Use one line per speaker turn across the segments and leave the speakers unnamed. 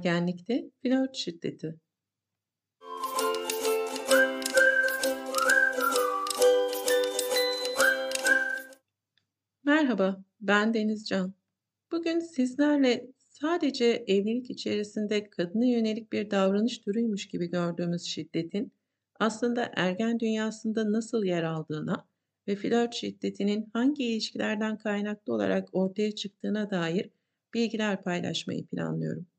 Ergenlikte flört şiddeti. Merhaba, ben Deniz Can. Bugün sizlerle sadece evlilik içerisinde kadına yönelik bir davranış türüymüş gibi gördüğümüz şiddetin aslında ergen dünyasında nasıl yer aldığına ve flört şiddetinin hangi ilişkilerden kaynaklı olarak ortaya çıktığına dair bilgiler paylaşmayı planlıyorum.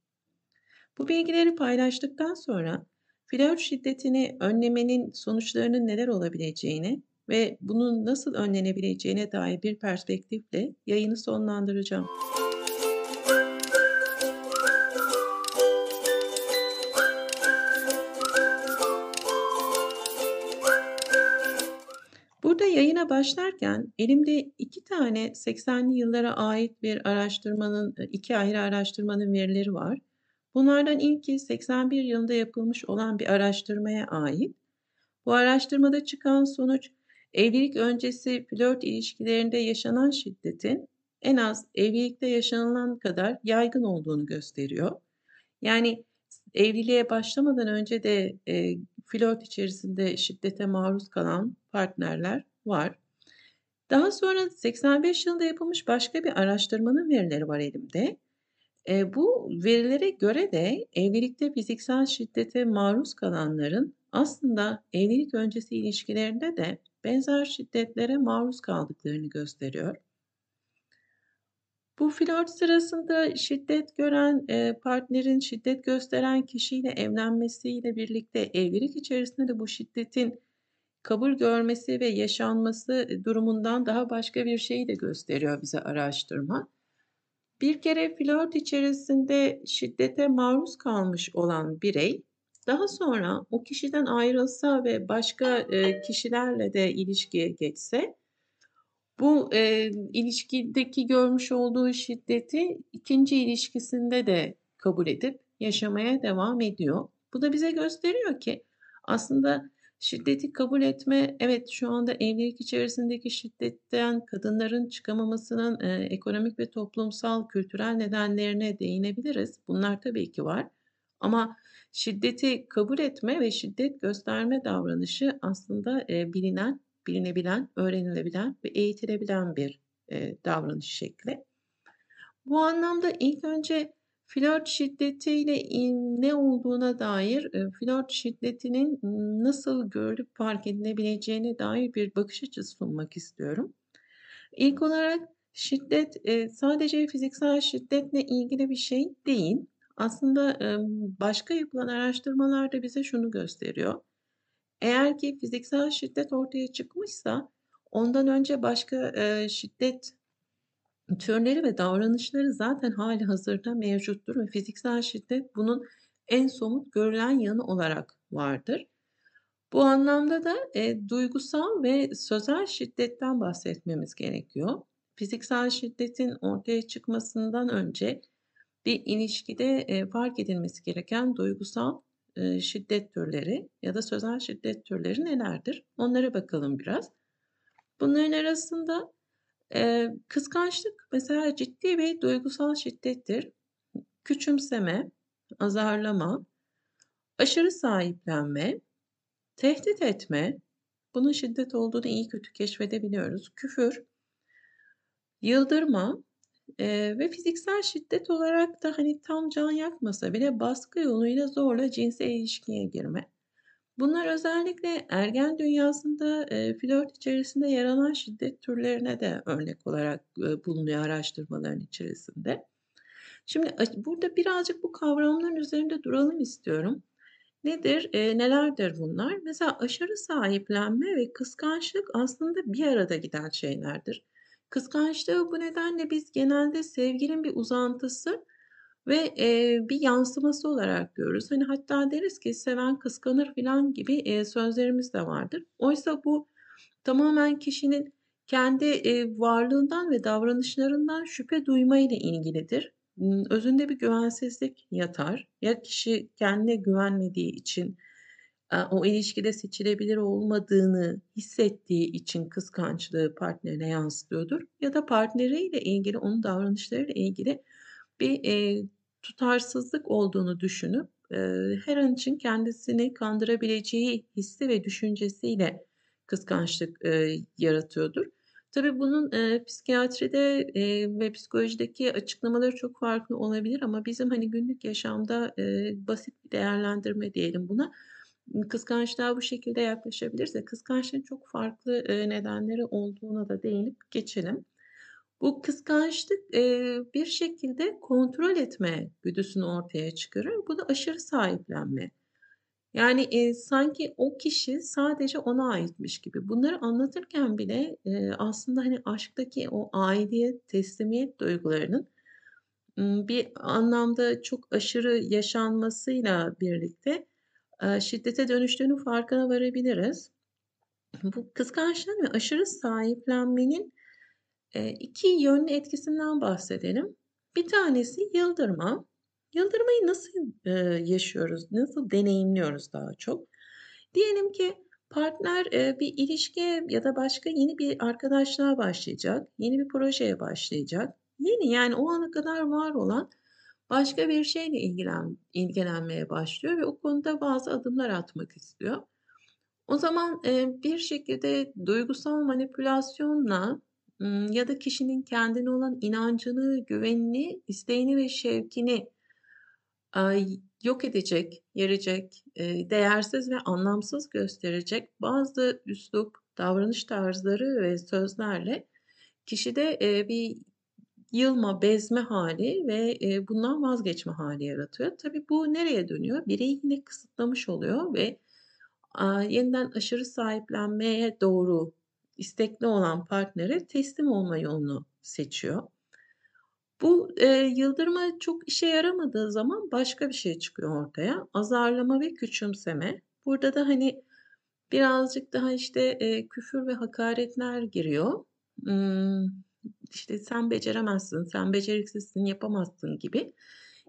Bu bilgileri paylaştıktan sonra flört şiddetini önlemenin sonuçlarının neler olabileceğini ve bunun nasıl önlenebileceğine dair bir perspektifle yayını sonlandıracağım. Burada yayına başlarken elimde iki tane 80'li yıllara ait bir araştırmanın, iki ayrı araştırmanın verileri var. Bunlardan ilki 81 yılında yapılmış olan bir araştırmaya ait. Bu araştırmada çıkan sonuç evlilik öncesi flört ilişkilerinde yaşanan şiddetin en az evlilikte yaşanılan kadar yaygın olduğunu gösteriyor. Yani evliliğe başlamadan önce de e, flört içerisinde şiddete maruz kalan partnerler var. Daha sonra 85 yılında yapılmış başka bir araştırmanın verileri var elimde. E, bu verilere göre de evlilikte fiziksel şiddete maruz kalanların aslında evlilik öncesi ilişkilerinde de benzer şiddetlere maruz kaldıklarını gösteriyor. Bu flört sırasında şiddet gören e, partnerin şiddet gösteren kişiyle evlenmesiyle birlikte evlilik içerisinde de bu şiddetin kabul görmesi ve yaşanması durumundan daha başka bir şeyi de gösteriyor bize araştırma. Bir kere flört içerisinde şiddete maruz kalmış olan birey daha sonra o kişiden ayrılsa ve başka e, kişilerle de ilişkiye geçse bu e, ilişkideki görmüş olduğu şiddeti ikinci ilişkisinde de kabul edip yaşamaya devam ediyor. Bu da bize gösteriyor ki aslında şiddeti kabul etme, evet şu anda evlilik içerisindeki şiddetten kadınların çıkamamasının e, ekonomik ve toplumsal, kültürel nedenlerine değinebiliriz. Bunlar tabii ki var. Ama şiddeti kabul etme ve şiddet gösterme davranışı aslında e, bilinen bilinebilen, öğrenilebilen ve eğitilebilen bir e, davranış şekli. Bu anlamda ilk önce flört şiddetiyle ne olduğuna dair, flört şiddetinin nasıl görülüp fark edilebileceğine dair bir bakış açısı sunmak istiyorum. İlk olarak şiddet sadece fiziksel şiddetle ilgili bir şey değil. Aslında başka yapılan araştırmalar da bize şunu gösteriyor. Eğer ki fiziksel şiddet ortaya çıkmışsa ondan önce başka şiddet türleri ve davranışları zaten hali hazırda mevcuttur ve fiziksel şiddet bunun en somut görülen yanı olarak vardır. Bu anlamda da e, duygusal ve sözel şiddetten bahsetmemiz gerekiyor. Fiziksel şiddetin ortaya çıkmasından önce bir ilişkide e, fark edilmesi gereken duygusal şiddet türleri ya da sözel şiddet türleri nelerdir? Onlara bakalım biraz. Bunların arasında kıskançlık mesela ciddi ve duygusal şiddettir. Küçümseme, azarlama, aşırı sahiplenme, tehdit etme, bunun şiddet olduğunu iyi kötü keşfedebiliyoruz. Küfür, yıldırma, Eee, ve fiziksel şiddet olarak da, hani, tam can yakmasa bile baskı yoluyla zorla cinsel ilişkiye girme. Bunlar özellikle ergen dünyasında, eee, flört içerisinde yer alan şiddet türlerine de örnek olarak, eee, bulunuyor araştırmaların içerisinde. Şimdi burada birazcık bu kavramların üzerinde duralım istiyorum. Nedir, eee, nelerdir bunlar? Mesela aşırı sahiplenme ve kıskançlık aslında bir arada giden şeylerdir. Kıskançlığı bu nedenle biz genelde sevginin bir uzantısı ve, eee, bir yansıması olarak görürüz. Hani, hatta deriz ki "Seven kıskanır." filan gibi, eee, sözlerimiz de vardır. Oysa bu tamamen kişinin kendi, eee, varlığından ve davranışlarından şüphe duyma ile ilgilidir. Özünde bir güvensizlik yatar. Ya kişi kendine güvenmediği için o ilişkide seçilebilir olmadığını hissettiği için kıskançlığı partnerine yansıtıyordur ya da partneriyle ilgili, onun davranışlarıyla ilgili bir, eee, tutarsızlık olduğunu düşünüp, eee, her an için kendisini kandırabileceği hissi ve düşüncesiyle kıskançlık, eee, yaratıyordur. Tabii bunun, eee, psikiyatride, eee, ve psikolojideki açıklamaları çok farklı olabilir ama bizim, hani, günlük yaşamda, eee, basit bir değerlendirme diyelim buna. Kıskançlığa bu şekilde yaklaşabiliriz de kıskançlığın çok farklı, eee, nedenleri olduğuna da değinip geçelim. Bu kıskançlık, eee, bir şekilde kontrol etme güdüsünü ortaya çıkarır. Bu da aşırı sahiplenme. Yani, eee, sanki o kişi sadece ona aitmiş gibi. Bunları anlatırken bile, eee, aslında, hani, aşktaki o aidiyet, teslimiyet duygularının, bir anlamda çok aşırı yaşanmasıyla birlikte, şiddete dönüştüğünün farkına varabiliriz. Bu kıskançlığın ve aşırı sahiplenmenin, 2 yönlü etkisinden bahsedelim. Bir tanesi yıldırma. Yıldırmayı nasıl, yaşıyoruz, nasıl deneyimliyoruz daha çok? Diyelim ki partner, bir ilişkiye ya da başka yeni bir arkadaşlığa başlayacak, yeni bir projeye başlayacak. Yeni, yani o ana kadar var olan başka bir şeyle ilgilen ilgilenmeye başlıyor ve o konuda bazı adımlar atmak istiyor. O zaman, bir şekilde duygusal manipülasyonla, ya da kişinin kendine olan inancını, güvenini, isteğini ve şevkini, yok edecek, yerecek, değersiz ve anlamsız gösterecek bazı üslup, davranış tarzları ve sözlerle kişide, bir yılma, bezme hâli ve, bundan vazgeçme hâli yaratıyor. Tabii bu nereye dönüyor? Bireyi yine kısıtlamış oluyor ve, yeniden aşırı sahiplenmeye doğru istekli olan partnere teslim olma yolunu seçiyor. Bu, eee, yıldırma çok işe yaramadığı zaman başka bir şey çıkıyor ortaya. Azarlama ve küçümseme. Burada da, hani, birazcık daha, işte, eee, küfür ve hakaretler giriyor. Imm, işte, "Sen beceremezsin, sen beceriksizsin, yapamazsın." gibi.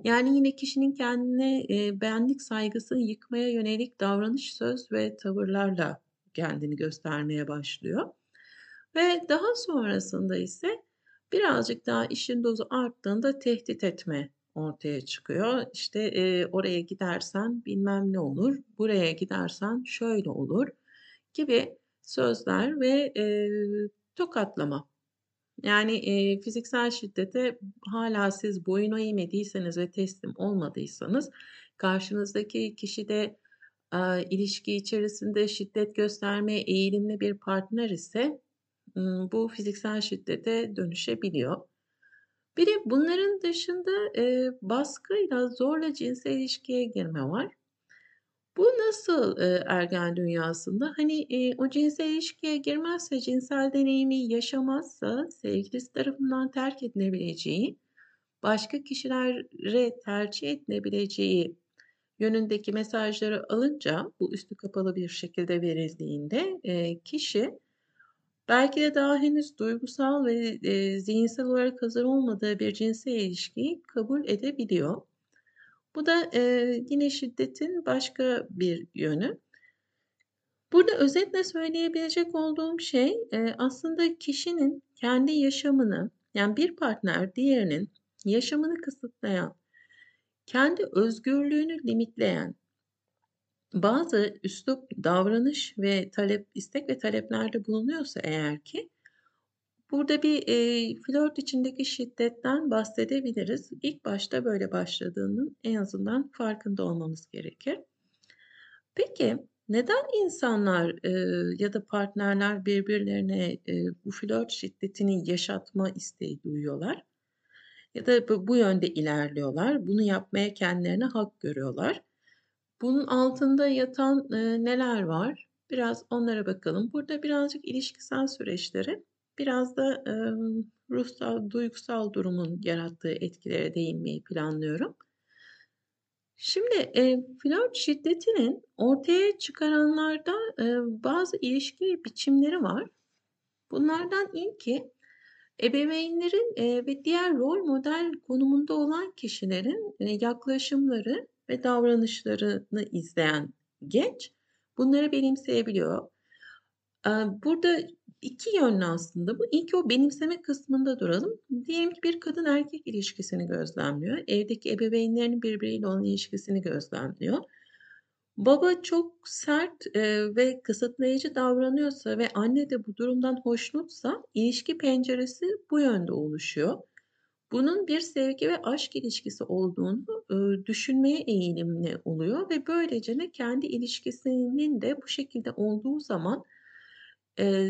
Yani yine kişinin kendine, eee, benlik saygısını yıkmaya yönelik davranış, söz ve tavırlarla kendini göstermeye başlıyor ve daha sonrasında ise birazcık daha işin dozu arttığında tehdit etme ortaya çıkıyor. İşte, eee, "Oraya gidersen bilmem ne olur, buraya gidersen şöyle olur." gibi sözler ve, eee, tokatlama. Yani, eee, fiziksel şiddete hâlâ siz boyun eğmediyseniz ve teslim olmadıysanız karşınızdaki kişi de, aaa, ilişki içerisinde şiddet göstermeye eğilimli bir partner ise, bu fiziksel şiddete dönüşebiliyor. Bir de bunların dışında, eee, baskıyla zorla cinsel ilişkiye girme var. Bu nasıl, eee, ergen dünyasında? Hani, eee, o cinsel ilişkiye girmezse, cinsel deneyimi yaşamazsa sevgilisi tarafından terk edilebileceği, başka kişilere tercih edilebileceği yönündeki mesajları alınca, bu üstü kapalı bir şekilde verildiğinde, eee, kişi belki de daha henüz duygusal ve, eee, zihinsel olarak hazır olmadığı bir cinsel ilişkiyi kabul edebiliyor. Bu da, eee, yine şiddetin başka bir yönü. Burada özetle söyleyebilecek olduğum şey, eee, aslında kişinin kendi yaşamını, yani bir partner diğerinin yaşamını kısıtlayan, kendi özgürlüğünü limitleyen bazı üslup, davranış ve talep, istek ve taleplerde bulunuyorsa eğer ki burada bir, eee, flört içindeki şiddetten bahsedebiliriz. İlk başta böyle başladığının en azından farkında olmamız gerekir. Peki, neden insanlar, eee, ya da partnerler birbirlerine, eee, bu flört şiddetini yaşatma isteği duyuyorlar ya da bu yönde ilerliyorlar? Bunu yapmaya kendilerine hak görüyorlar. Bunun altında yatan, eee, neler var? Biraz onlara bakalım. Burada birazcık ilişkisel süreçlere, biraz da, emm, ruhsal, duygusal durumun yarattığı etkilere değinmeyi planlıyorum. Şimdi, eee, flört şiddetinin ortaya çıkaranlarda, eee, bazı ilişki biçimleri var. Bunlardan ilki, ebeveynlerin, ve diğer rol model konumunda olan kişilerin, yaklaşımları ve davranışlarını izleyen genç bunları benimseyebiliyor. Burada 2 yönlü aslında bu. İlki o benimseme kısmında duralım. Diyelim ki bir kadın erkek ilişkisini gözlemliyor. Evdeki ebeveynlerinin birbiriyle olan ilişkisini gözlemliyor. Baba çok sert, ve kısıtlayıcı davranıyorsa ve anne de bu durumdan hoşnutsa ilişki penceresi bu yönde oluşuyor. Bunun bir sevgi ve aşk ilişkisi olduğunu, düşünmeye eğilimli oluyor ve böylece de kendi ilişkisinin de bu şekilde olduğu zaman,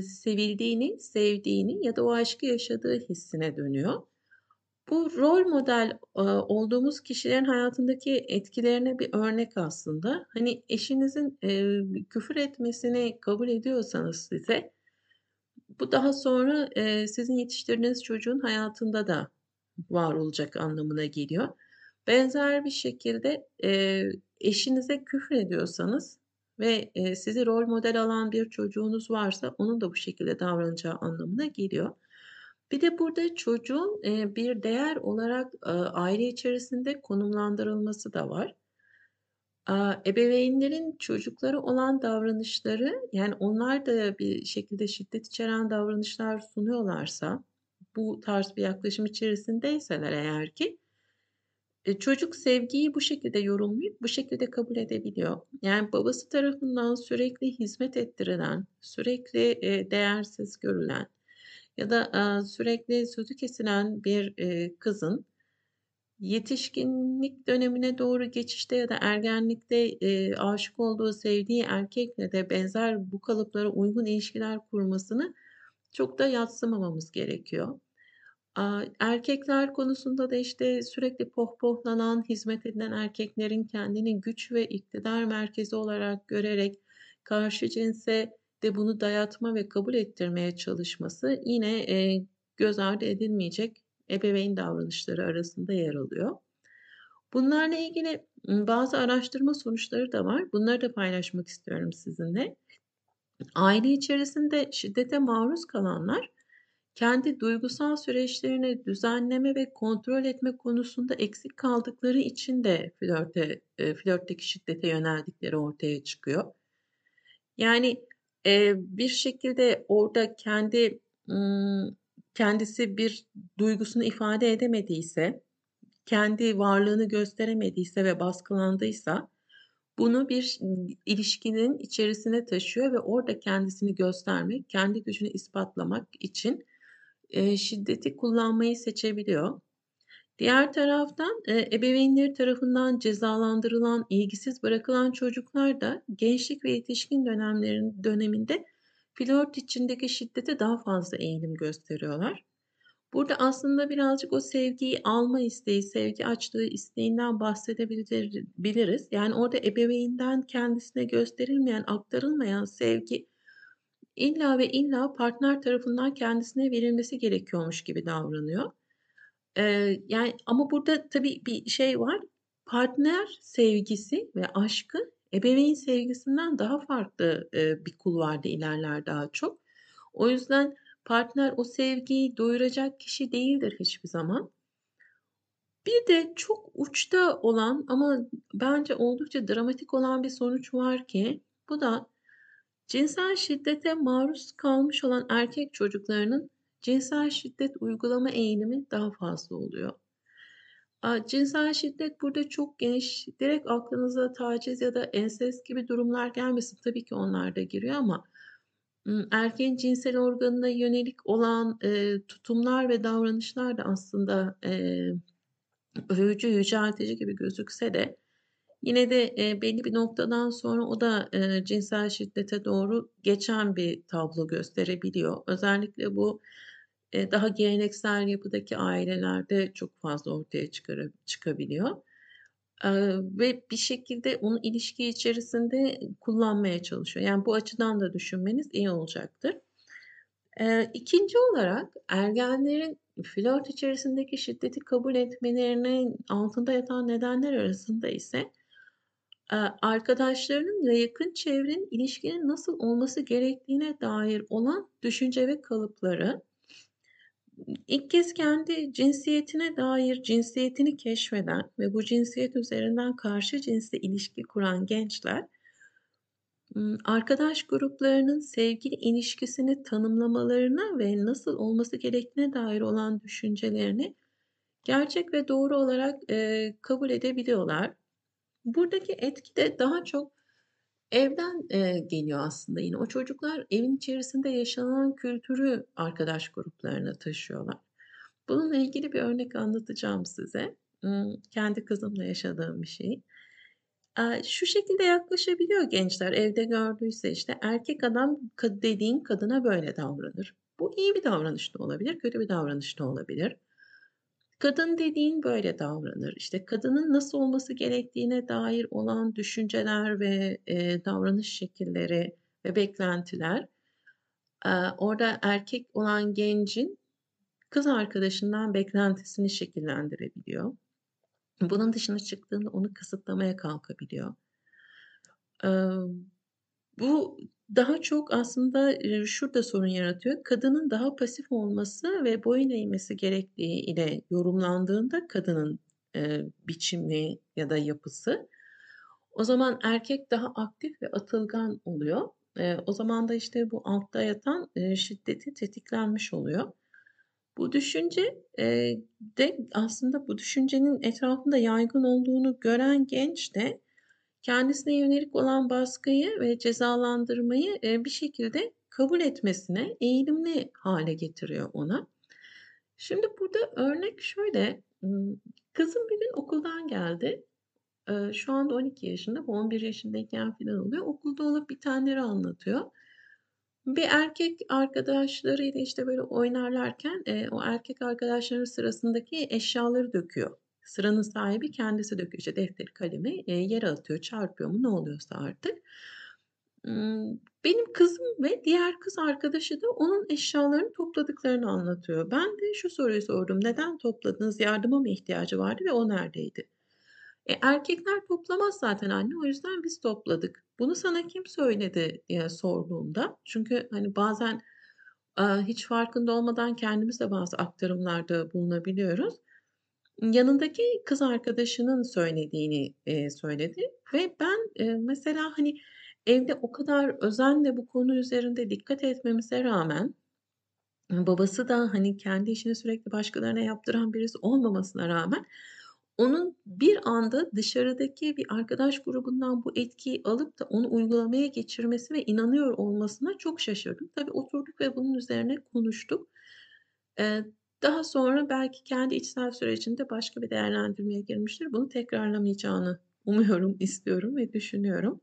sevildiğini, sevdiğini ya da o aşkı yaşadığı hissine dönüyor. Bu rol model, aaa, olduğumuz kişilerin hayatındaki etkilerine bir örnek aslında. Hani, eşinizin, eee, küfür etmesini kabul ediyorsanız size, bu daha sonra, eee, sizin yetiştirdiğiniz çocuğun hayatında da var olacak anlamına geliyor. Benzer bir şekilde, eşinize küfür ediyorsanız ve, sizi rol model alan bir çocuğunuz varsa onun da bu şekilde davranacağı anlamına geliyor. Bir de burada çocuğun, bir değer olarak, aile içerisinde konumlandırılması da var. Ebeveynlerin çocuklara olan davranışları, yani, onlar da bir şekilde şiddet içeren davranışlar sunuyorlarsa, bu tarz bir yaklaşım içerisindeyseler eğer ki, eee, çocuk sevgiyi bu şekilde yorumlayıp bu şekilde kabul edebiliyor. Yani, babası tarafından sürekli hizmet ettirilen, sürekli, değersiz görülen ya da, sürekli sözü kesilen bir, kızın yetişkinlik dönemine doğru geçişte ya da ergenlikte, aşık olduğu, sevdiği erkekle de benzer bu kalıplara uygun ilişkiler kurmasını çok da yadsımamamız gerekiyor. Erkekler konusunda da, işte, sürekli pohpohlanan, hizmet edilen erkeklerin kendini güç ve iktidar merkezi olarak görerek karşı cinse de bunu dayatma ve kabul ettirmeye çalışması yine, eee, göz ardı edilmeyecek ebeveyn davranışları arasında yer alıyor. Bunlarla ilgili, bazı araştırma sonuçları da var. Bunları da paylaşmak istiyorum sizinle. Aile içerisinde şiddete maruz kalanlar, kendi duygusal süreçlerini düzenleme ve kontrol etme konusunda eksik kaldıkları için de flörte eee, flörtteki şiddete yöneldikleri ortaya çıkıyor. Yani, eee, bir şekilde orada kendi, kendisi bir duygusunu ifade edemediyse, kendi varlığını gösteremediyse ve baskılandıysa bunu bir ilişkinin içerisine taşıyor ve orada kendisini göstermek, kendi gücünü ispatlamak için, eee, şiddeti kullanmayı seçebiliyor. Diğer taraftan, eee, ebeveynleri tarafından cezalandırılan, ilgisiz bırakılan çocuklar da gençlik ve yetişkin dönemlerin döneminde flört içindeki şiddete daha fazla eğilim gösteriyorlar. Burada aslında birazcık o sevgiyi alma isteği, sevgi açlığı isteğinden bahsedebilir biliriz. Yani, orada ebeveynden kendisine gösterilmeyen, aktarılmayan sevgi illa ve illa partner tarafından kendisine verilmesi gerekiyormuş gibi davranıyor. Eee, yani, ama burada tabii bir şey var. Partner sevgisi ve aşkı ebeveyn sevgisinden daha farklı, eee, bir kulvarda ilerler daha çok. O yüzden partner o sevgiyi doyuracak kişi değildir hiçbir zaman. Bir de çok uçta olan ama bence oldukça dramatik olan bir sonuç var ki bu da cinsel şiddete maruz kalmış olan erkek çocuklarının cinsel şiddet uygulama eğilimi daha fazla oluyor. Cinsel şiddet burada çok geniş. Direkt aklınıza taciz ya da ensest gibi durumlar gelmesin. Tabii ki onlar da giriyor ama, erkeğin cinsel organına yönelik olan, eee, tutumlar ve davranışlar da aslında, eee, övücü, yüceltici gibi gözükse de yine de, eee, belli bir noktadan sonra o da, eee, cinsel şiddete doğru geçen bir tablo gösterebiliyor. Özellikle bu, daha geleneksel yapıdaki ailelerde çok fazla ortaya çıkabiliyor. Ve bir şekilde onu ilişki içerisinde kullanmaya çalışıyor. Yani, bu açıdan da düşünmeniz iyi olacaktır. 2'nci olarak ergenlerin flört içerisindeki şiddeti kabul etmelerinin altında yatan nedenler arasında ise, arkadaşlarının ve yakın çevrenin ilişkinin nasıl olması gerektiğine dair olan düşünce ve kalıpları. İlk kez kendi cinsiyetine dair cinsiyetini keşfeden ve bu cinsiyet üzerinden karşı cinsle ilişki kuran gençler arkadaş gruplarının sevgili ilişkisini tanımlamalarına ve nasıl olması gerektiğine dair olan düşüncelerini gerçek ve doğru olarak, kabul edebiliyorlar. Buradaki etki de daha çok evden, eee, geliyor aslında yine. O çocuklar evin içerisinde yaşanan kültürü arkadaş gruplarına taşıyorlar. Bununla ilgili bir örnek anlatacağım size. Kendi kızımla yaşadığım bir şey. Şu şekilde yaklaşabiliyor gençler evde gördüyse, işte, erkek adam dediğin kadına böyle davranır. Bu iyi bir davranış da olabilir, kötü bir davranış da olabilir. Kadın dediğin böyle davranır. İşte, kadının nasıl olması gerektiğine dair olan düşünceler ve, eee, davranış şekilleri ve beklentiler, aaa, orada erkek olan gencin kız arkadaşından beklentisini şekillendirebiliyor. Bunun dışına çıktığında onu kısıtlamaya kalkabiliyor. Emm, bu daha çok aslında, şurada sorun yaratıyor. Kadının daha pasif olması ve boyun eğmesi gerektiği ile yorumlandığında kadının, eee, biçimi ya da yapısı, o zaman erkek daha aktif ve atılgan oluyor. Eee, o zaman da, işte, bu altta yatan, eee, şiddeti tetiklenmiş oluyor. Bu düşünce, eee, de aslında bu düşüncenin etrafında yaygın olduğunu gören genç de kendisine yönelik olan baskıyı ve cezalandırmayı, eee, bir şekilde kabul etmesine eğilimli hâle getiriyor ona. Şimdi burada örnek şöyle, kızım bir gün okuldan geldi. Şu anda 12 yaşında, bu 11 yaşındayken filan oluyor. Okulda olup bitenleri anlatıyor. Bir erkek arkadaşlarıyla, işte, böyle oynarlarken, o erkek arkadaşlarının sırasındaki eşyaları döküyor. Sıranın sahibi kendisi döküyor. İşte, defteri, kalemi, eee, yere atıyor, çarpıyor mu ne oluyorsa artık. Benim kızım ve diğer kız arkadaşı da onun eşyalarını topladıklarını anlatıyor. Ben de şu soruyu sordum: "Neden topladınız? Yardıma mı ihtiyacı vardı ve o neredeydi?" "E, erkekler toplamaz zaten anne, o yüzden biz topladık." "Bunu sana kim söyledi?" diye sorduğumda çünkü, hani, bazen, hiç farkında olmadan kendimiz de bazı aktarımlarda bulunabiliyoruz. Yanındaki kız arkadaşının söylediğini, eee, söyledi ve ben, eee, mesela, hani, evde o kadar özenle bu konu üzerinde dikkat etmemize rağmen, babası da, hani, kendi işini sürekli başkalarına yaptıran birisi olmamasına rağmen onun bir anda dışarıdaki bir arkadaş grubundan bu etkiyi alıp da onu uygulamaya geçirmesi ve inanıyor olmasına çok şaşırdım. Tabii oturduk ve bunun üzerine konuştuk. Eee, daha sonra belki kendi içsel sürecinde başka bir değerlendirmeye girmiştir. Bunu tekrarlamayacağını umuyorum, istiyorum ve düşünüyorum.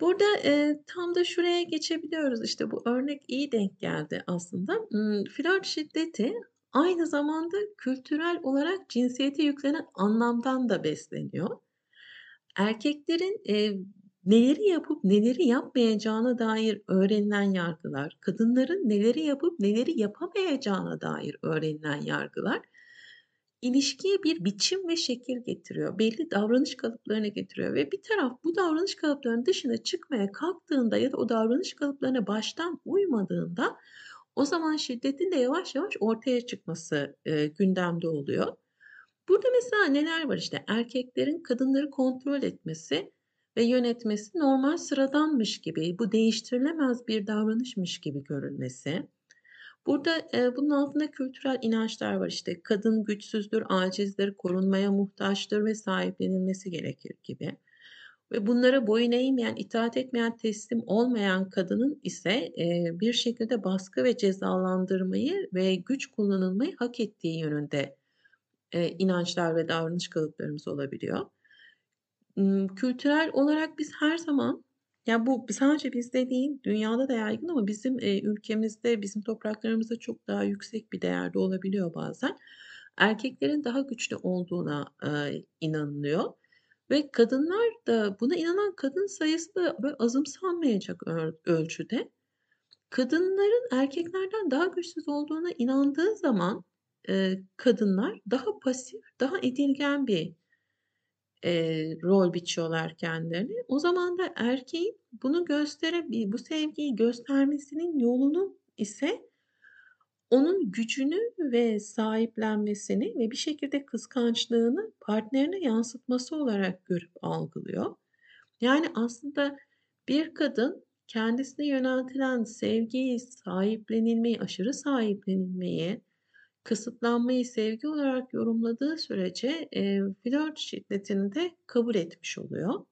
Burada, eee, tam da şuraya geçebiliyoruz. İşte, bu örnek iyi denk geldi aslında. Imm, flört şiddeti aynı zamanda kültürel olarak cinsiyete yüklenen anlamdan da besleniyor. Erkeklerin, eee, neleri yapıp neleri yapmayacağına dair öğrenilen yargılar, kadınların neleri yapıp neleri yapamayacağına dair öğrenilen yargılar, ilişkiye bir biçim ve şekil getiriyor. Belli davranış kalıplarını getiriyor ve bir taraf bu davranış kalıplarının dışına çıkmaya kalktığında ya da o davranış kalıplarına baştan uymadığında o zaman şiddetin de yavaş yavaş ortaya çıkması, eee, gündemde oluyor. Burada mesela neler var? İşte, erkeklerin kadınları kontrol etmesi ve yönetmesi normal, sıradanmış gibi, bu değiştirilemez bir davranışmış gibi görülmesi. Burada, eee, bunun altında kültürel inançlar var. İşte, kadın güçsüzdür, acizdir, korunmaya muhtaçtır ve sahiplenilmesi gerekir gibi. Ve bunlara boyun eğmeyen, itaat etmeyen, teslim olmayan kadının ise, eee, bir şekilde baskı ve cezalandırmayı ve güç kullanılmayı hak ettiği yönünde, eee, inançlar ve davranış kalıplarımız olabiliyor. Kültürel olarak biz her zaman, ya, bu sadece bizde değil, dünyada da yaygın ama bizim, ülkemizde, bizim topraklarımızda çok daha yüksek bir değerde olabiliyor bazen. Erkeklerin daha güçlü olduğuna, inanılıyor ve kadınlar da buna inanan kadın sayısı da böyle azımsanmayacak öl ölçüde. Kadınların erkeklerden daha güçsüz olduğuna inandığı zaman, kadınlar daha pasif, daha edilgen bir, eee, rol biçiyorlar kendilerine. O zaman da erkeğin bunu gösterebi bu sevgiyi göstermesinin yolunu ise onun gücünü ve sahiplenmesini ve bir şekilde kıskançlığını partnerine yansıtması olarak görüp algılıyor. Yani, aslında Bir kadın kendisine yöneltilen sevgiyi, sahiplenilmeyi, aşırı sahiplenilmeyi, kısıtlanmayı sevgi olarak yorumladığı sürece, eee, flört şiddetini de kabul etmiş oluyor.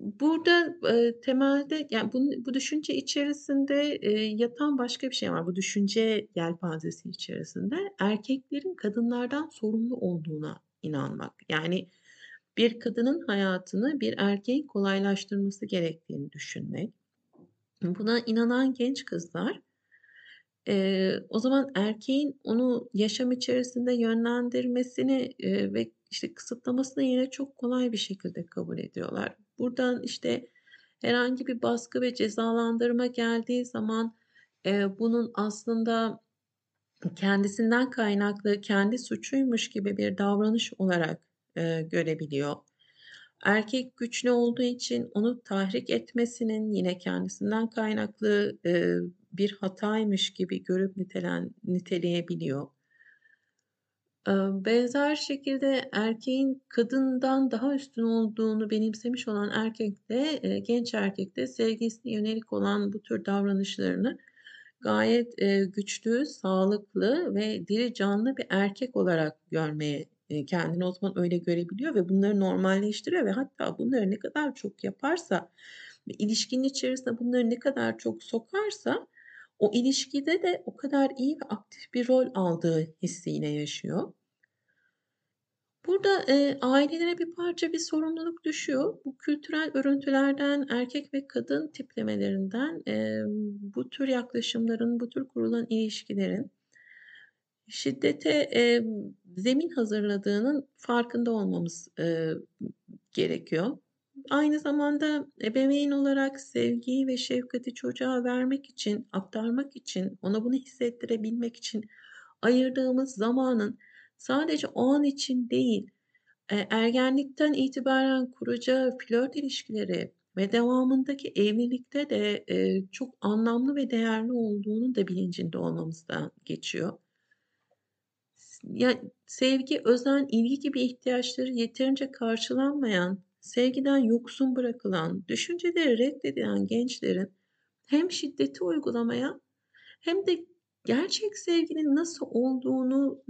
Burada, eee, temelde, yani, bunu bu düşünce içerisinde, eee, yatan başka bir şey var. Bu düşünce yelpazesi içerisinde erkeklerin kadınlardan sorumlu olduğuna inanmak. Yani, bir kadının hayatını bir erkeğin kolaylaştırması gerektiğini düşünmek. Buna inanan genç kızlar, eee, o zaman erkeğin onu yaşam içerisinde yönlendirmesini, eee, ve, işte, kısıtlamasını yine çok kolay bir şekilde kabul ediyorlar. Buradan, işte, herhangi bir baskı ve cezalandırma geldiği zaman, eee, bunun aslında kendisinden kaynaklı, kendi suçuymuş gibi bir davranış olarak, eee, görebiliyor. Erkek güçlü olduğu için onu tahrik etmesinin yine kendisinden kaynaklı, eee, bir hataymış gibi görüp nitelen niteleyebiliyor. Benzer şekilde erkeğin kadından daha üstün olduğunu benimsemiş olan erkek de, genç erkek de sevgilisine yönelik olan bu tür davranışlarını gayet, güçlü, sağlıklı ve diri canlı bir erkek olarak görmeye, kendini o zaman öyle görebiliyor ve bunları normalleştiriyor ve hatta bunları ne kadar çok yaparsa ilişkinin içerisine bunları ne kadar çok sokarsa o ilişkide de o kadar iyi ve aktif bir rol aldığı hissiyle yaşıyor. Burada, eee, ailelere bir parça bir sorumluluk düşüyor. Bu kültürel örüntülerden, erkek ve kadın tiplemelerinden, emm, bu tür yaklaşımların, bu tür kurulan ilişkilerin şiddete, emm, zemin hazırladığının farkında olmamız, eee, gerekiyor. Aynı zamanda ebeveyn olarak sevgiyi ve şefkati çocuğa vermek için, aktarmak için, ona bunu hissettirebilmek için ayırdığımız zamanın sadece o an için değil, eee, ergenlikten itibaren kuracağı flört ilişkileri ve devamındaki evlilikte de, eee, çok anlamlı ve değerli olduğunun da bilincinde olmamızdan geçiyor. S ya, sevgi, özen, ilgi gibi ihtiyaçları yeterince karşılanmayan, sevgiden yoksun bırakılan, düşünceleri reddedilen gençlerin hem şiddeti uygulamaya hem de gerçek sevginin nasıl olduğunu,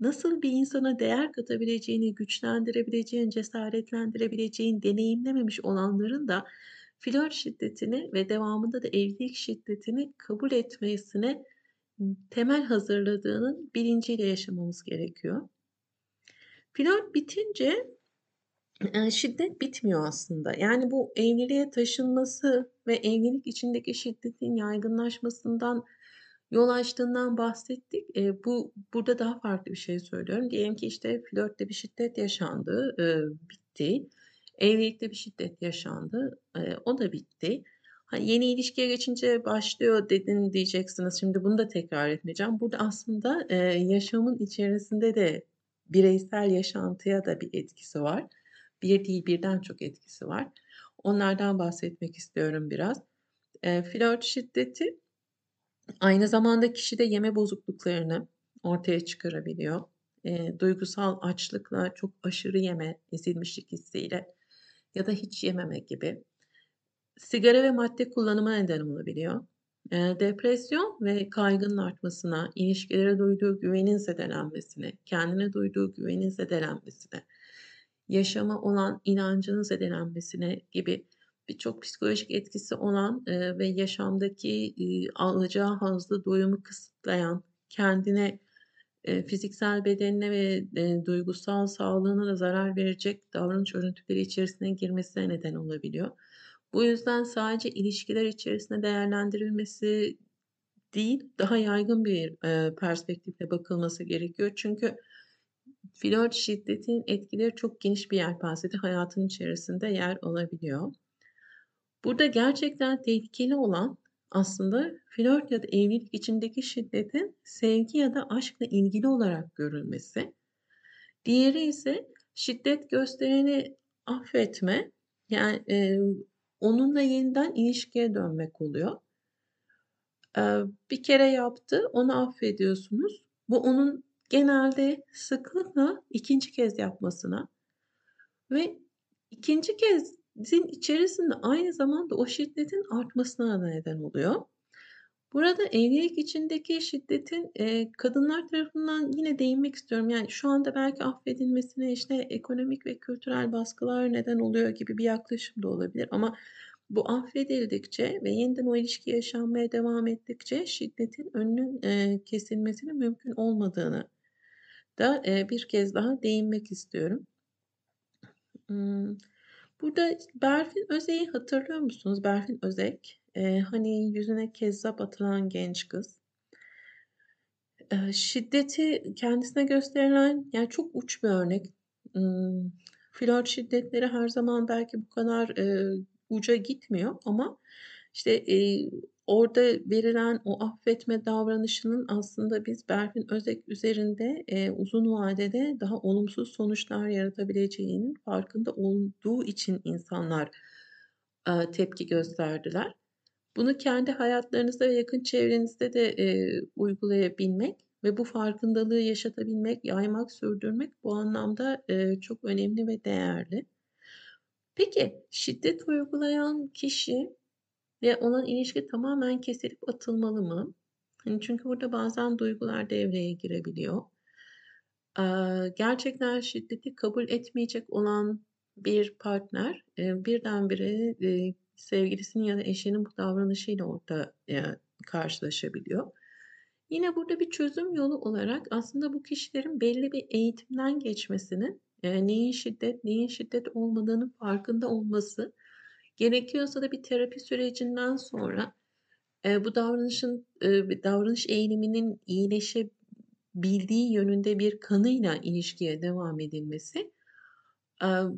nasıl bir insana değer katabileceğini, güçlendirebileceğini, cesaretlendirebileceğini deneyimlememiş olanların da flört şiddetini ve devamında da evlilik şiddetini kabul etmesine, temel hazırladığının bilinciyle yaşamamız gerekiyor. Flört bitince, şiddet bitmiyor aslında. Yani bu evliliğe taşınması ve evlilik içindeki şiddetin yaygınlaşmasından yol açtığından bahsettik. Eee, bu burada daha farklı bir şey söylüyorum. Diyelim ki, işte, flörtte bir şiddet yaşandı, eee, bitti. Evlilikte bir şiddet yaşandı, eee, o da bitti. Ha, yeni ilişkiye geçince başlıyor dedin diyeceksiniz. Şimdi bunu da tekrar etmeyeceğim. Burada aslında, eee, yaşamın içerisinde de bireysel yaşantıya da bir etkisi var. Bir değil, birden çok etkisi var. Onlardan bahsetmek istiyorum biraz. Eee, flört şiddeti aynı zamanda kişide yeme bozukluklarını ortaya çıkarabiliyor. Eee, duygusal açlıkla çok aşırı yeme, ezilmişlik hissiyle ya da hiç yememe gibi. Sigara ve madde kullanımına neden olabiliyor. Eee, depresyon ve kaygının artmasına, ilişkilere duyduğu güvenin zedelenmesine, kendine duyduğu güvenin zedelenmesine, yaşama olan inancının zedelenmesine gibi birçok psikolojik etkisi olan, eee, ve yaşamdaki, iii, alacağı hazzı, doyumu kısıtlayan, kendine, eee, fiziksel bedenine ve, duygusal sağlığına da zarar verecek davranış örüntüleri içerisine girmesine neden olabiliyor. Bu yüzden sadece ilişkiler içerisinde değerlendirilmesi değil, daha yaygın bir, perspektifle bakılması gerekiyor. Çünkü flört şiddetinin etkileri çok geniş bir yelpazede hayatın içerisinde yer alabiliyor. Burada gerçekten tehlikeli olan aslında flört ya da evlilik içindeki şiddetin sevgi ya da aşkla ilgili olarak görülmesi. Diğeri ise şiddet göstereni affetme, yani, eee, onunla yeniden ilişkiye dönmek oluyor. Eee, bir kere yaptı, onu affediyorsunuz. Bu onun genelde sıklıkla 2'nci kez yapmasına ve 2'nci kez içerisinde aynı zamanda o şiddetin artmasına neden oluyor. Burada evlilik içindeki şiddetin, eee, kadınlar tarafından yine değinmek istiyorum. Yani, şu anda belki affedilmesine, işte, ekonomik ve kültürel baskılar neden oluyor gibi bir yaklaşım da olabilir ama bu affedildikçe ve yeniden o ilişki yaşanmaya devam ettikçe şiddetin önünün, eee, kesilmesinin mümkün olmadığını da, eee, bir kez daha değinmek istiyorum. Burada Berfin Özek'i hatırlıyor musunuz? Berfin Özek, eee, hani, yüzüne kezzap atılan genç kız. Eee, şiddeti kendisine gösterilen, yani, çok uç bir örnek. Imm, flört şiddetleri her zaman belki bu kadar, eee, uca gitmiyor ama, işte, orada verilen o affetme davranışının aslında biz Berfin Özek üzerinde, eee, uzun vadede daha olumsuz sonuçlar yaratabileceğinin farkında olduğu için insanlar, aaa, tepki gösterdiler. Bunu kendi hayatlarınızda ve yakın çevrenizde de, eee, uygulayabilmek ve bu farkındalığı yaşatabilmek, yaymak, sürdürmek bu anlamda, eee, çok önemli ve değerli. Peki, şiddet uygulayan kişi ve olan ilişki tamamen kesilip atılmalı mı? Hani, çünkü burada bazen duygular devreye girebiliyor. Gerçekten şiddeti kabul etmeyecek olan bir partner, birdenbire, sevgilisinin ya da eşinin bu davranışıyla orada, karşılaşabiliyor. Yine burada bir çözüm yolu olarak aslında bu kişilerin belli bir eğitimden geçmesinin, eee, neyin şiddet, neyin şiddet olmadığının farkında olması, gerekiyorsa da bir terapi sürecinden sonra, eee, bu davranışın, eee, davranış eğiliminin iyileşebildiği yönünde bir kanıyla ilişkiye devam edilmesi, aaa,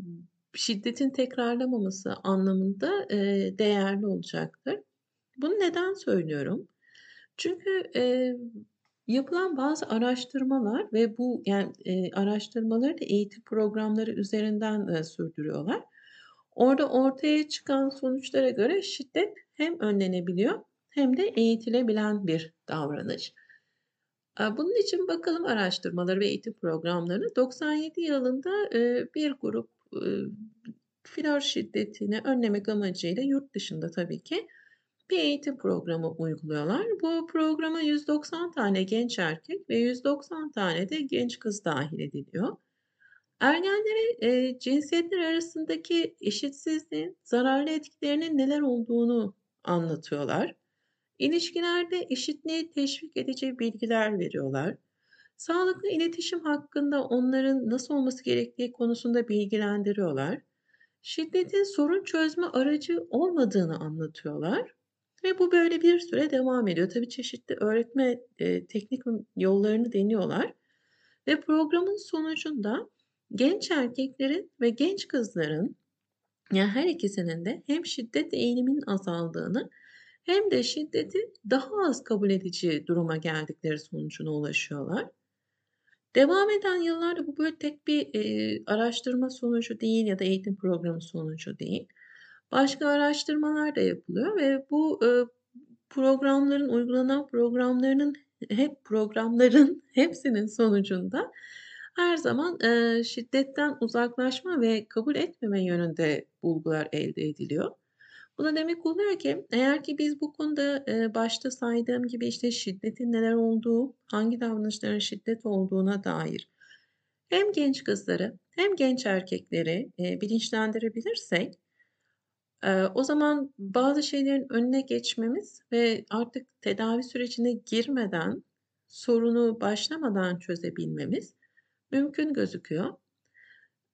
şiddetin tekrarlamaması anlamında, eee, değerli olacaktır. Bunu neden söylüyorum? Çünkü, eee, yapılan bazı araştırmalar ve bu, yani, eee, araştırmaları da eğitim programları üzerinden, eee, sürdürüyorlar. Orada ortaya çıkan sonuçlara göre şiddet hem önlenebiliyor hem de eğitilebilen bir davranış. Aaa, bunun için bakalım araştırmaları ve eğitim programlarına. 97 yılında, eee, bir grup, ııı, flört şiddetini önlemek amacıyla yurt dışında tabii ki bir eğitim programı uyguluyorlar. Bu programa 190 tane genç erkek ve 190 tane de genç kız dâhil ediliyor. Ergenlere, eee, cinsiyetler arasındaki eşitsizliğin zararlı etkilerinin neler olduğunu anlatıyorlar. İlişkilerde eşitliği teşvik edici bilgiler veriyorlar. Sağlıklı iletişim hakkında onların nasıl olması gerektiği konusunda bilgilendiriyorlar. Şiddetin sorun çözme aracı olmadığını anlatıyorlar ve bu böyle bir süre devam ediyor. Tabii çeşitli öğretme, eee, teknik yollarını deniyorlar ve programın sonucunda genç erkeklerin ve genç kızların, yani her ikisinin de hem şiddet eğiliminin azaldığını hem de şiddeti daha az kabul edici duruma geldikleri sonucuna ulaşıyorlar. Devam eden yıllarda bu böyle tek bir, eee, araştırma sonucu değil ya da eğitim programı sonucu değil. Başka araştırmalar da yapılıyor ve bu, ııı, programların, uygulanan programlarının hep programların hepsinin sonucunda her zaman, eee, şiddetten uzaklaşma ve kabul etmeme yönünde bulgular elde ediliyor. Bu da demek oluyor ki eğer ki biz bu konuda, eee, başta saydığım gibi, işte, şiddetin neler olduğu, hangi davranışların şiddet olduğuna dair hem genç kızları hem genç erkekleri, eee, bilinçlendirebilirsek, eee, o zaman bazı şeylerin önüne geçmemiz ve artık tedavi sürecine girmeden, sorunu başlamadan çözebilmemiz mümkün gözüküyor.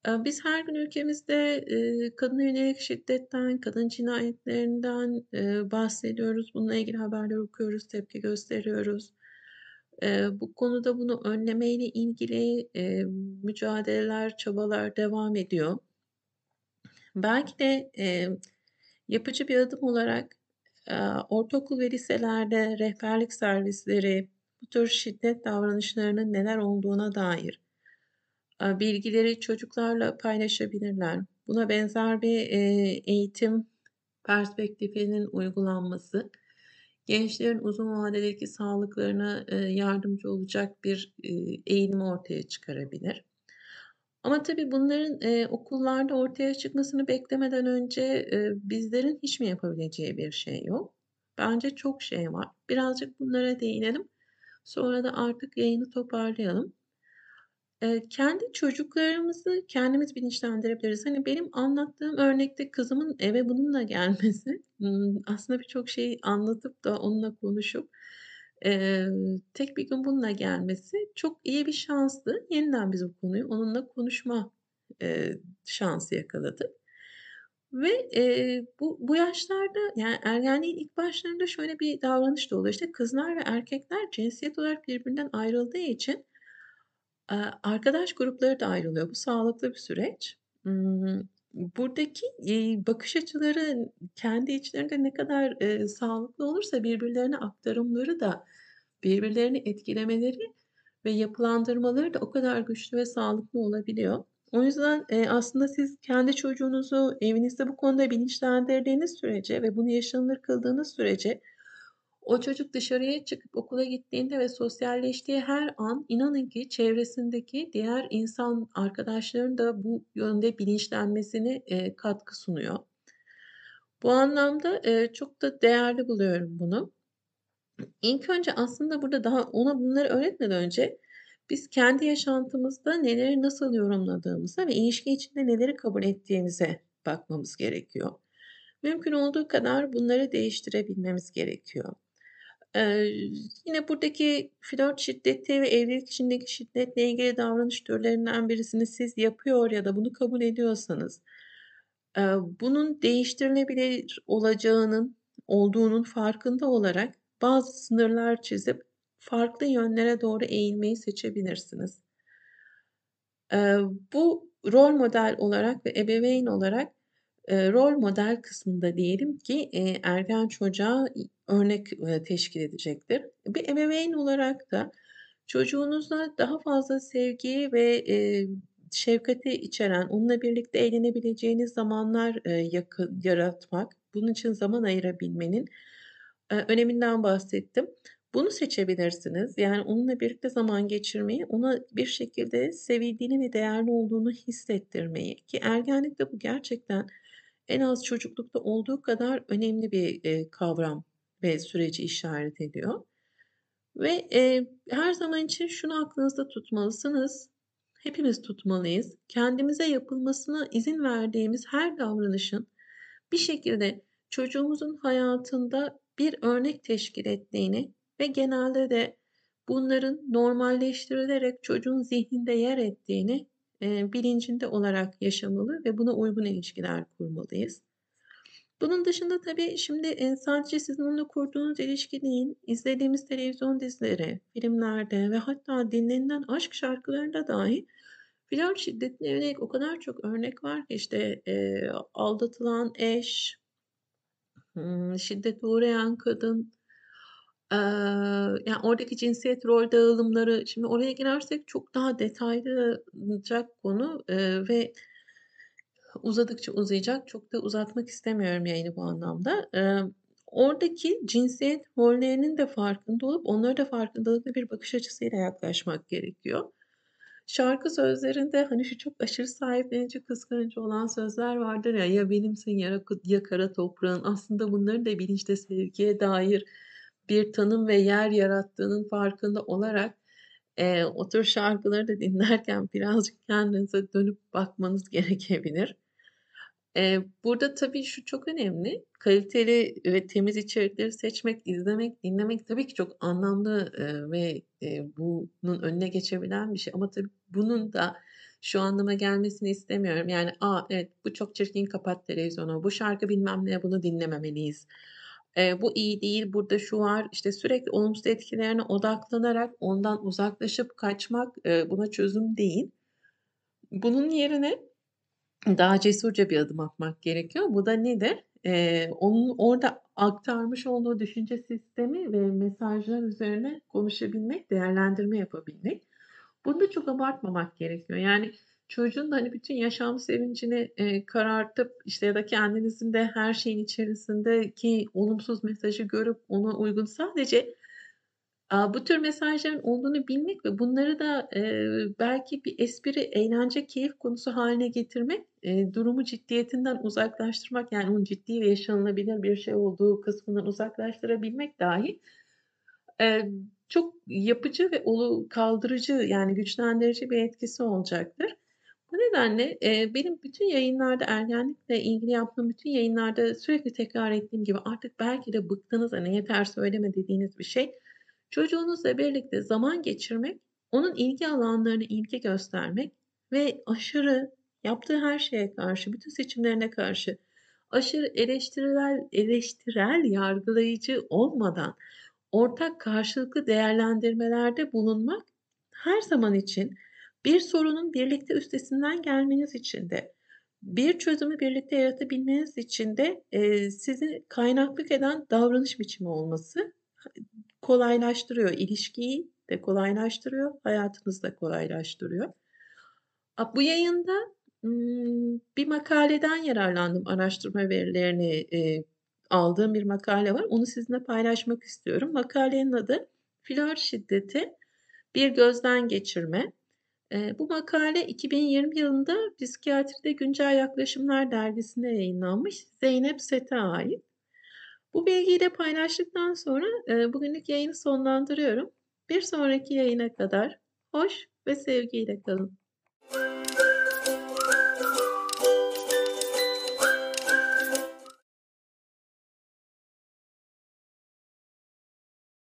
Eee, biz her gün ülkemizde, eee, kadına yönelik şiddetten, kadın cinayetlerinden, eee, bahsediyoruz. Bununla ilgili haberler okuyoruz, tepki gösteriyoruz. Eee, bu konuda bunu önlemeyle ilgili, mücadeleler, çabalar devam ediyor. Belki de, yapıcı bir adım olarak, ortaokul ve liselerde rehberlik servisleri bu tür şiddet davranışlarının neler olduğuna dair, bilgileri çocuklarla paylaşabilirler. Buna benzer bir, eğitim perspektifinin uygulanması, gençlerin uzun vadedeki sağlıklarına, yardımcı olacak bir, eee, eğilim ortaya çıkarabilir. Ama tabii bunların, eee, okullarda ortaya çıkmasını beklemeden önce, eee, bizlerin hiç mi yapabileceği bir şey yok? Bence çok şey var. Birazcık bunlara değinelim. Sonra da artık yayını toparlayalım. Kendi çocuklarımızı kendimiz bilinçlendirebiliriz. Hani, benim anlattığım örnekte kızımın eve bununla gelmesi, aslında birçok şeyi anlatıp da onunla konuşup, tek bir gün bununla gelmesi çok iyi bir şanstı. Yeniden biz bu konuyu onunla konuşma, şansı yakaladık ve, eee, bu bu yaşlarda, yani, ergenliğin ilk başlarında şöyle bir davranış da oluyor. İşte, kızlar ve erkekler cinsiyet olarak birbirinden ayrıldığı için arkadaş grupları da ayrılıyor. Bu sağlıklı bir süreç. Buradaki, bakış açıları kendi içlerinde ne kadar, sağlıklı olursa birbirlerine aktarımları da birbirlerini etkilemeleri ve yapılandırmaları da o kadar güçlü ve sağlıklı olabiliyor. O yüzden, aslında siz kendi çocuğunuzu evinizde bu konuda bilinçlendirdiğiniz sürece ve bunu yaşanılır kıldığınız sürece o çocuk dışarıya çıkıp okula gittiğinde ve sosyalleştiği her an inanın ki çevresindeki diğer insan arkadaşların da bu yönde bilinçlenmesine, eee, katkı sunuyor. Bu anlamda, eee, çok da değerli buluyorum bunu. İlk önce aslında burada daha ona bunları öğretmeden önce biz kendi yaşantımızda neleri nasıl yorumladığımıza ve ilişki içinde neleri kabul ettiğimize bakmamız gerekiyor. Mümkün olduğu kadar bunları değiştirebilmemiz gerekiyor. Eee, yine buradaki flört şiddeti ve evlilik içindeki şiddetle ilgili davranış türlerinden birisini siz yapıyor ya da bunu kabul ediyorsanız, eee, bunun değiştirilebilir olacağının olduğunun farkında olarak bazı sınırlar çizip farklı yönlere doğru eğilmeyi seçebilirsiniz. Eee, bu rol model olarak ve ebeveyn olarak Eee, rol model kısmında diyelim ki, eee, ergen çocuğa örnek, eee, teşkil edecektir. Bir ebeveyn olarak da çocuğunuza daha fazla sevgi ve, eee, şefkati içeren, onunla birlikte eğlenebileceğiniz zamanlar, eee, yakı yaratmak, bunun için zaman ayırabilmenin, eee, öneminden bahsettim. Bunu seçebilirsiniz. Yani onunla birlikte zaman geçirmeyi, ona bir şekilde sevildiğini ve değerli olduğunu hissettirmeyi ki ergenlikte bu gerçekten en az çocuklukta olduğu kadar önemli bir, eee, kavram ve süreci işaret ediyor. Ve, eee, her zaman için şunu aklınızda tutmalısınız, hepimiz tutmalıyız. Kendimize yapılmasına izin verdiğimiz her davranışın bir şekilde çocuğumuzun hayatında bir örnek teşkil ettiğini ve genelde de bunların normalleştirilerek çocuğun zihninde yer ettiğini eee, bilincinde olarak yaşamalı ve buna uygun ilişkiler kurmalıyız. Bunun dışında tabii şimdi, eee, sadece sizin onunla kurduğunuz ilişki değil, izlediğimiz televizyon dizileri, filmlerde ve hatta dinlenilen aşk şarkılarında dahi flört şiddetine yönelik o kadar çok örnek var ki işte, eee, aldatılan eş, ımm, şiddete uğrayan kadın, Yani, oradaki cinsiyet rol dağılımları, şimdi oraya girersek çok daha detaylı olacak konu, ve uzadıkça uzayacak. Çok da uzatmak istemiyorum yayını bu anlamda. Oradaki cinsiyet rollerinin de farkında olup onlara da farkındalıklı bir bakış açısıyla yaklaşmak gerekiyor. Şarkı sözlerinde, hani, şu çok aşırı sahiplenici, kıskanıcı olan sözler vardır ya, "Ya benimsin ya ya kara toprağın." Aslında bunların da bilinçte sevgiye dair bir tanım ve yer yarattığının farkında olarak, eee, o tür şarkıları da dinlerken birazcık kendinize dönüp bakmanız gerekebilir. Eee, burada tabii şu çok önemli, kaliteli ve temiz içerikleri seçmek, izlemek, dinlemek tabii ki çok anlamlı, eee, ve, eee, bunun önüne geçebilen bir şey ama tabii bunun da şu anlama gelmesini istemiyorum. Yani, "A, evet, bu çok çirkin, kapat televizyonu. Bu şarkı bilmem ne, bunu dinlememeliyiz." Eee, bu iyi değil, burada şu var, işte, sürekli olumsuz etkilerine odaklanarak ondan uzaklaşıp kaçmak, eee, buna çözüm değil. Bunun yerine daha cesurca bir adım atmak gerekiyor. Bu da nedir? Eee, onun orada aktarmış olduğu düşünce sistemi ve mesajlar üzerine konuşabilmek, değerlendirme yapabilmek. Bunu da çok abartmamak gerekiyor. Yani çocuğun da, hani, bütün yaşam sevincini, eee, karartıp, işte, ya da kendinizin de her şeyin içerisindeki olumsuz mesajı görüp ona uygun sadece Aaa, bu tür mesajların olduğunu bilmek ve bunları da, eee, belki bir espri, eğlence, keyif konusu hâline getirmek, eee, durumu ciddiyetinden uzaklaştırmak, yani onun ciddi ve yaşanılabilir bir şey olduğu kısmından uzaklaştırabilmek dahi, eee, çok yapıcı ve kaldırıcı, yani güçlendirici bir etkisi olacaktır. Bu nedenle, eee, benim bütün yayınlarda, ergenlikle ilgili yaptığım bütün yayınlarda sürekli tekrar ettiğim gibi artık belki de bıktınız, hani, "Yeter söyleme." dediğiniz bir şey, çocuğunuzla birlikte zaman geçirmek, onun ilgi alanlarına ilgi göstermek ve aşırı, yaptığı her şeye karşı, bütün seçimlerine karşı aşırı eleştirel eleştirel, yargılayıcı olmadan ortak karşılıklı değerlendirmelerde bulunmak her zaman için bir sorunun birlikte üstesinden gelmeniz için de, bir çözümü birlikte yaratabilmeniz için de, eee, sizi kaynaklık eden davranış biçimi olması kolaylaştırıyor. İlişkiyi de kolaylaştırıyor, hayatınızı da kolaylaştırıyor. Bu yayında, bir makaleden yararlandım, araştırma verilerini, eee, aldığım bir makale var. Onu sizinle paylaşmak istiyorum. Makalenin adı "Flört Şiddeti: Bir Gözden Geçirme." Bu makale 2020 yılında Psikiyatride Güncel Yaklaşımlar dergisinde yayınlanmış. Zeynep Set'e ait. Bu bilgiyi de paylaştıktan sonra, bugünlük yayını sonlandırıyorum. Bir sonraki yayına kadar hoş ve sevgiyle kalın.